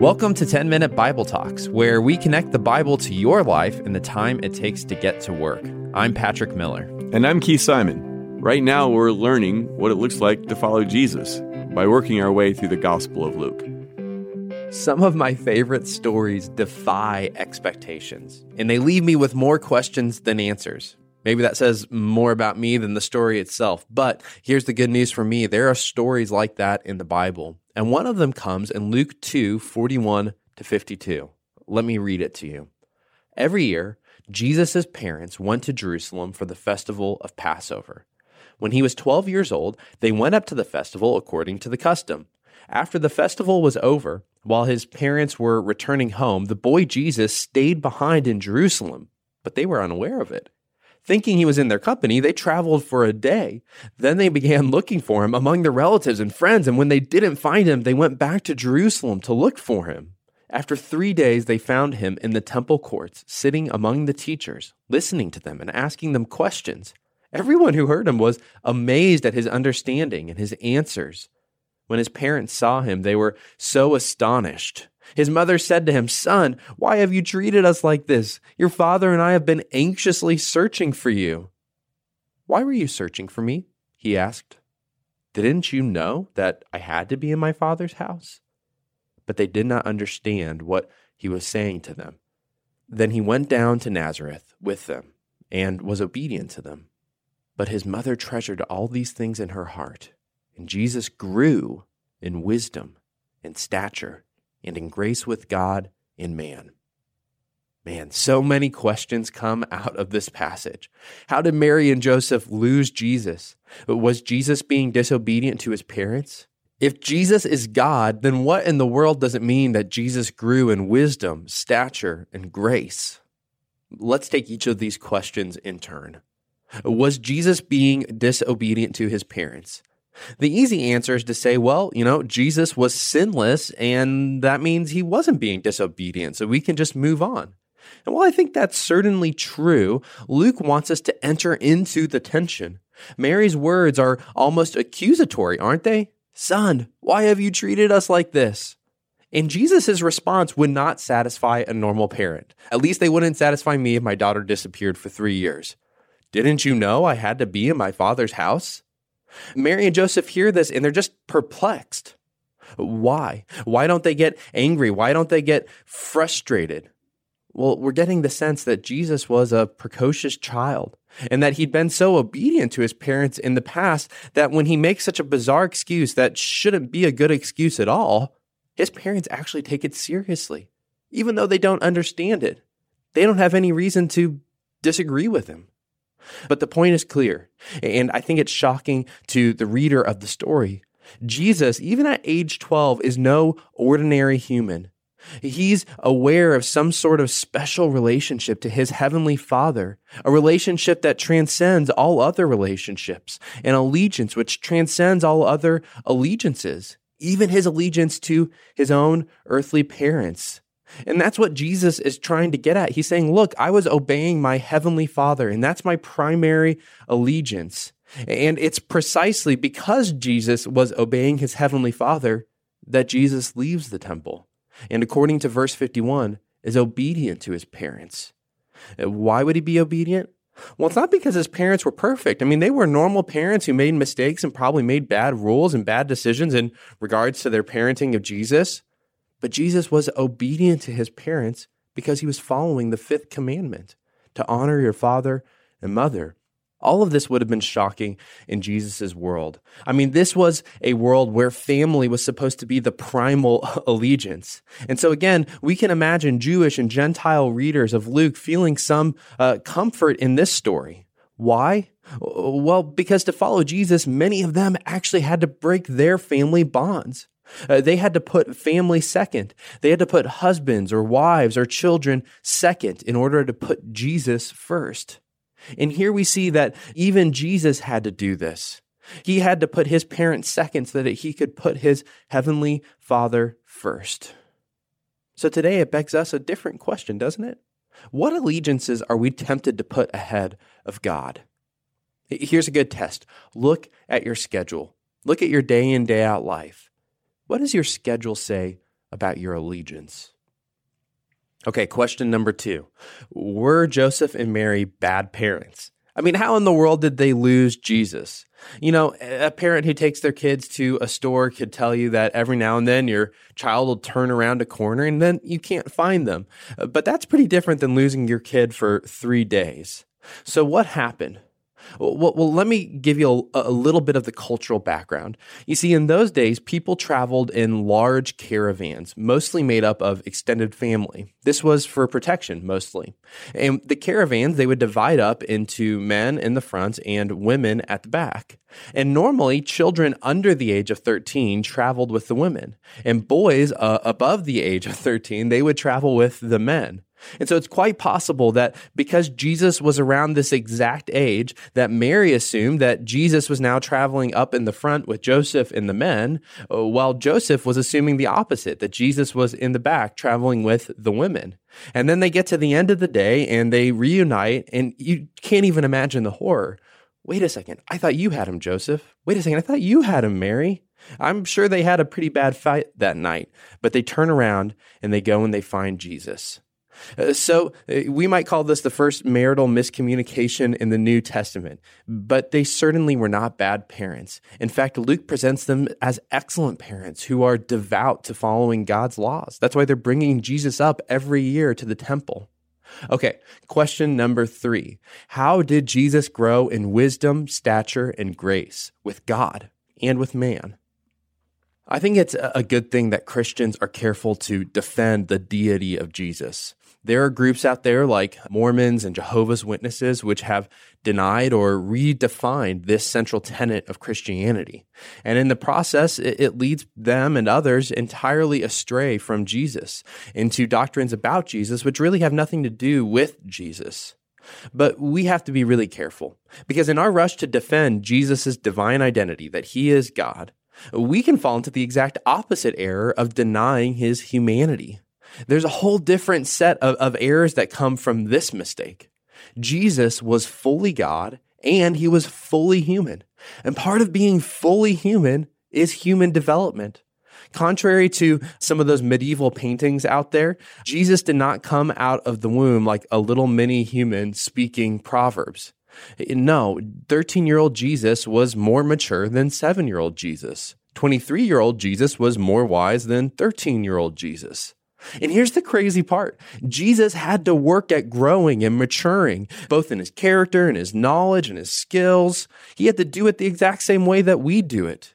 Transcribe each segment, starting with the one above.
Welcome to 10 Minute Bible Talks, where we connect the Bible to your life in the time it takes to get to work. I'm Patrick Miller. And I'm Keith Simon. Right now, we're learning what it looks like to follow Jesus by working our way through the Gospel of Luke. Some of my favorite stories defy expectations, and they leave me with more questions than answers. Maybe that says more about me than the story itself. But here's the good news for me there are stories like that in the Bible. And one of them comes in Luke 2 41 to 52. Let me read it to you. Every year, Jesus' parents went to Jerusalem for the festival of Passover. When he was 12 years old, they went up to the festival according to the custom. After the festival was over, while his parents were returning home, the boy Jesus stayed behind in Jerusalem, but they were unaware of it. Thinking he was in their company, they traveled for a day. Then they began looking for him among their relatives and friends, and when they didn't find him, they went back to Jerusalem to look for him. After three days, they found him in the temple courts, sitting among the teachers, listening to them and asking them questions. Everyone who heard him was amazed at his understanding and his answers. When his parents saw him, they were so astonished. His mother said to him, Son, why have you treated us like this? Your father and I have been anxiously searching for you. Why were you searching for me? He asked. Didn't you know that I had to be in my father's house? But they did not understand what he was saying to them. Then he went down to Nazareth with them and was obedient to them. But his mother treasured all these things in her heart, and Jesus grew in wisdom and stature and in grace with God and man. Man, so many questions come out of this passage. How did Mary and Joseph lose Jesus? Was Jesus being disobedient to his parents? If Jesus is God, then what in the world does it mean that Jesus grew in wisdom, stature, and grace? Let's take each of these questions in turn. Was Jesus being disobedient to his parents? The easy answer is to say, well, you know, Jesus was sinless, and that means he wasn't being disobedient, so we can just move on. And while I think that's certainly true, Luke wants us to enter into the tension. Mary's words are almost accusatory, aren't they? Son, why have you treated us like this? And Jesus' response would not satisfy a normal parent. At least they wouldn't satisfy me if my daughter disappeared for three years. Didn't you know I had to be in my father's house? Mary and Joseph hear this and they're just perplexed. Why? Why don't they get angry? Why don't they get frustrated? Well, we're getting the sense that Jesus was a precocious child and that he'd been so obedient to his parents in the past that when he makes such a bizarre excuse that shouldn't be a good excuse at all, his parents actually take it seriously, even though they don't understand it. They don't have any reason to disagree with him. But the point is clear, and I think it's shocking to the reader of the story. Jesus, even at age 12, is no ordinary human. He's aware of some sort of special relationship to his heavenly father, a relationship that transcends all other relationships, an allegiance which transcends all other allegiances, even his allegiance to his own earthly parents. And that's what Jesus is trying to get at. He's saying, Look, I was obeying my heavenly Father, and that's my primary allegiance. And it's precisely because Jesus was obeying his heavenly Father that Jesus leaves the temple. And according to verse 51, is obedient to his parents. Uh, why would he be obedient? Well, it's not because his parents were perfect. I mean, they were normal parents who made mistakes and probably made bad rules and bad decisions in regards to their parenting of Jesus. But Jesus was obedient to his parents because he was following the fifth commandment to honor your father and mother. All of this would have been shocking in Jesus' world. I mean, this was a world where family was supposed to be the primal allegiance. And so, again, we can imagine Jewish and Gentile readers of Luke feeling some uh, comfort in this story. Why? Well, because to follow Jesus, many of them actually had to break their family bonds. Uh, they had to put family second. They had to put husbands or wives or children second in order to put Jesus first. And here we see that even Jesus had to do this. He had to put his parents second so that he could put his heavenly Father first. So today it begs us a different question, doesn't it? What allegiances are we tempted to put ahead of God? Here's a good test. Look at your schedule. Look at your day in, day out life. What does your schedule say about your allegiance. Okay, question number two Were Joseph and Mary bad parents? I mean, how in the world did they lose Jesus? You know, a parent who takes their kids to a store could tell you that every now and then your child will turn around a corner and then you can't find them. Uh, but that's pretty different than losing your kid for three days. So, what happened? Well, well, let me give you a, a, little bit of the cultural background. You see, in those days, people traveled in large caravans, mostly made up of extended family. This was for protection, mostly. And the caravans, they would divide up into men in the front and women at the back. And normally, children under the age of 13 traveled with the women, and boys uh, above the age of 13, they would travel with the men. And so it's quite possible that because Jesus was around this exact age, that Mary assumed that Jesus was now traveling up in the front with Joseph and the men, uh, while Joseph was assuming the opposite, that Jesus was in the back traveling with the women. And then they get to the end of the day and they reunite, and you can't even imagine the horror. Wait a second, I thought you had him, Joseph. Wait a second, I thought you had him, Mary. I'm sure they had a pretty bad fight that night, but they turn around and they go and they find Jesus. Uh, so uh, we might call this the first marital miscommunication in the New Testament, but they certainly were not bad parents. In fact, Luke presents them as excellent parents who are devout to following God's laws. That's why they're bringing Jesus up every year to the temple. Okay, question number three How did Jesus grow in wisdom, stature, and grace with God and with man? I think it's a good thing that Christians are careful to defend the deity of Jesus. There are groups out there like Mormons and Jehovah's Witnesses which have denied or redefined this central tenet of Christianity. And in the process, it, leads them and others entirely astray from Jesus into doctrines about Jesus which really have nothing to do with Jesus. But we have to be really careful because in our rush to defend Jesus' divine identity, that he is God, we can fall into the exact opposite error of denying his humanity. There's a whole different set of, of errors that come from this mistake. Jesus was fully God and he was fully human. And part of being fully human is human development. Contrary to some of those medieval paintings out there, Jesus did not come out of the womb like a little mini human speaking proverbs. No, 13 year old Jesus was more mature than 7 year old Jesus. 23 year old Jesus was more wise than 13 year old Jesus. And here's the crazy part Jesus had to work at growing and maturing, both in his character and his knowledge and his skills. He had to do it the exact same way that we do it.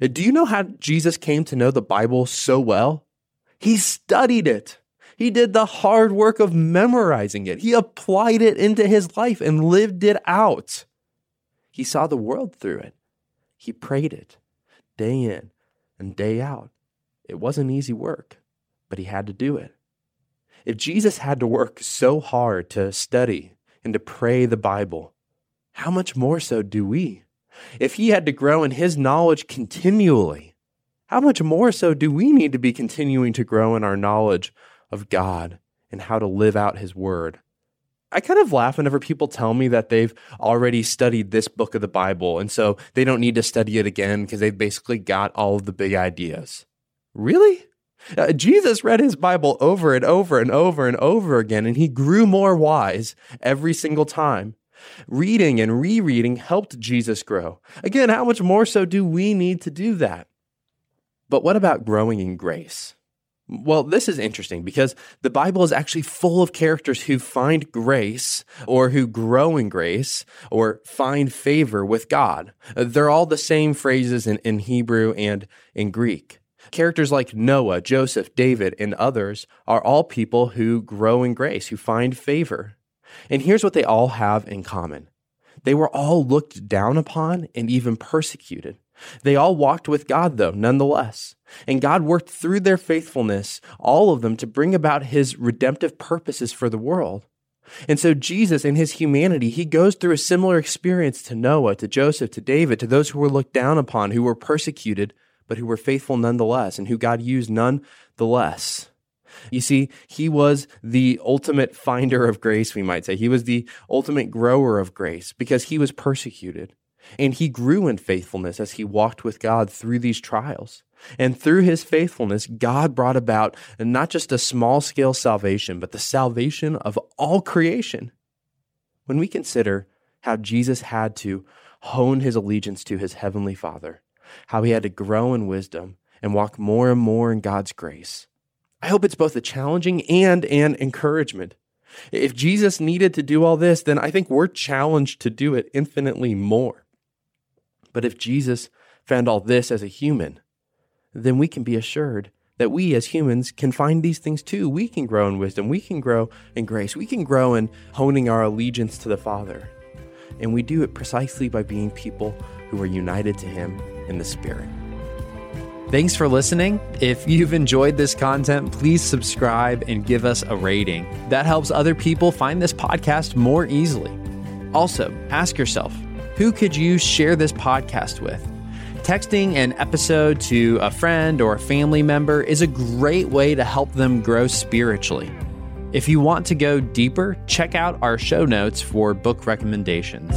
Do you know how Jesus came to know the Bible so well? He studied it. He did the hard work of memorizing it. He applied it into his life and lived it out. He saw the world through it. He prayed it day in and day out. It wasn't easy work but he had to do it. If Jesus had to work so hard to study and to pray the Bible, how much more so do we? If he had to grow in his knowledge continually, how much more so do we need to be continuing to grow in our knowledge of God and how to live out his word? I kind of laugh whenever people tell me that they've already studied this book of the Bible and so they don't need to study it again because they've basically got all of the big ideas. Really? Uh, Jesus read his Bible over and over and over and over again, and he grew more wise every single time. Reading and rereading helped Jesus grow. Again, how much more so do we need to do that? But what about growing in grace? Well, this is interesting because the Bible is actually full of characters who find grace or who grow in grace or find favor with God. Uh, they're all the same phrases in, in Hebrew and in Greek. Characters like Noah, Joseph, David, and others are all people who grow in grace, who find favor. And here's what they all have in common they were all looked down upon and even persecuted. They all walked with God, though, nonetheless. And God worked through their faithfulness, all of them, to bring about his redemptive purposes for the world. And so, Jesus, in his humanity, he goes through a similar experience to Noah, to Joseph, to David, to those who were looked down upon, who were persecuted, but who were faithful nonetheless and who God used nonetheless. You see, he was the ultimate finder of grace, we might say. He was the ultimate grower of grace because he was persecuted. And he grew in faithfulness as he walked with God through these trials. And through his faithfulness, God brought about not just a small scale salvation, but the salvation of all creation. When we consider how Jesus had to hone his allegiance to his heavenly Father, how he had to grow in wisdom and walk more and more in God's grace, I hope it's both a challenging and an encouragement. If Jesus needed to do all this, then I think we're challenged to do it infinitely more. But if Jesus found all this as a human, then we can be assured that we as humans can find these things too. We can grow in wisdom, we can grow in grace, we can grow in honing our allegiance to the Father. And we do it precisely by being people who are united to Him in the Spirit. Thanks for listening. If you've enjoyed this content, please subscribe and give us a rating. That helps other people find this podcast more easily. Also, ask yourself who could you share this podcast with? Texting an episode to a friend or a family member is a great way to help them grow spiritually. If you want to go deeper, check out our show notes for book recommendations.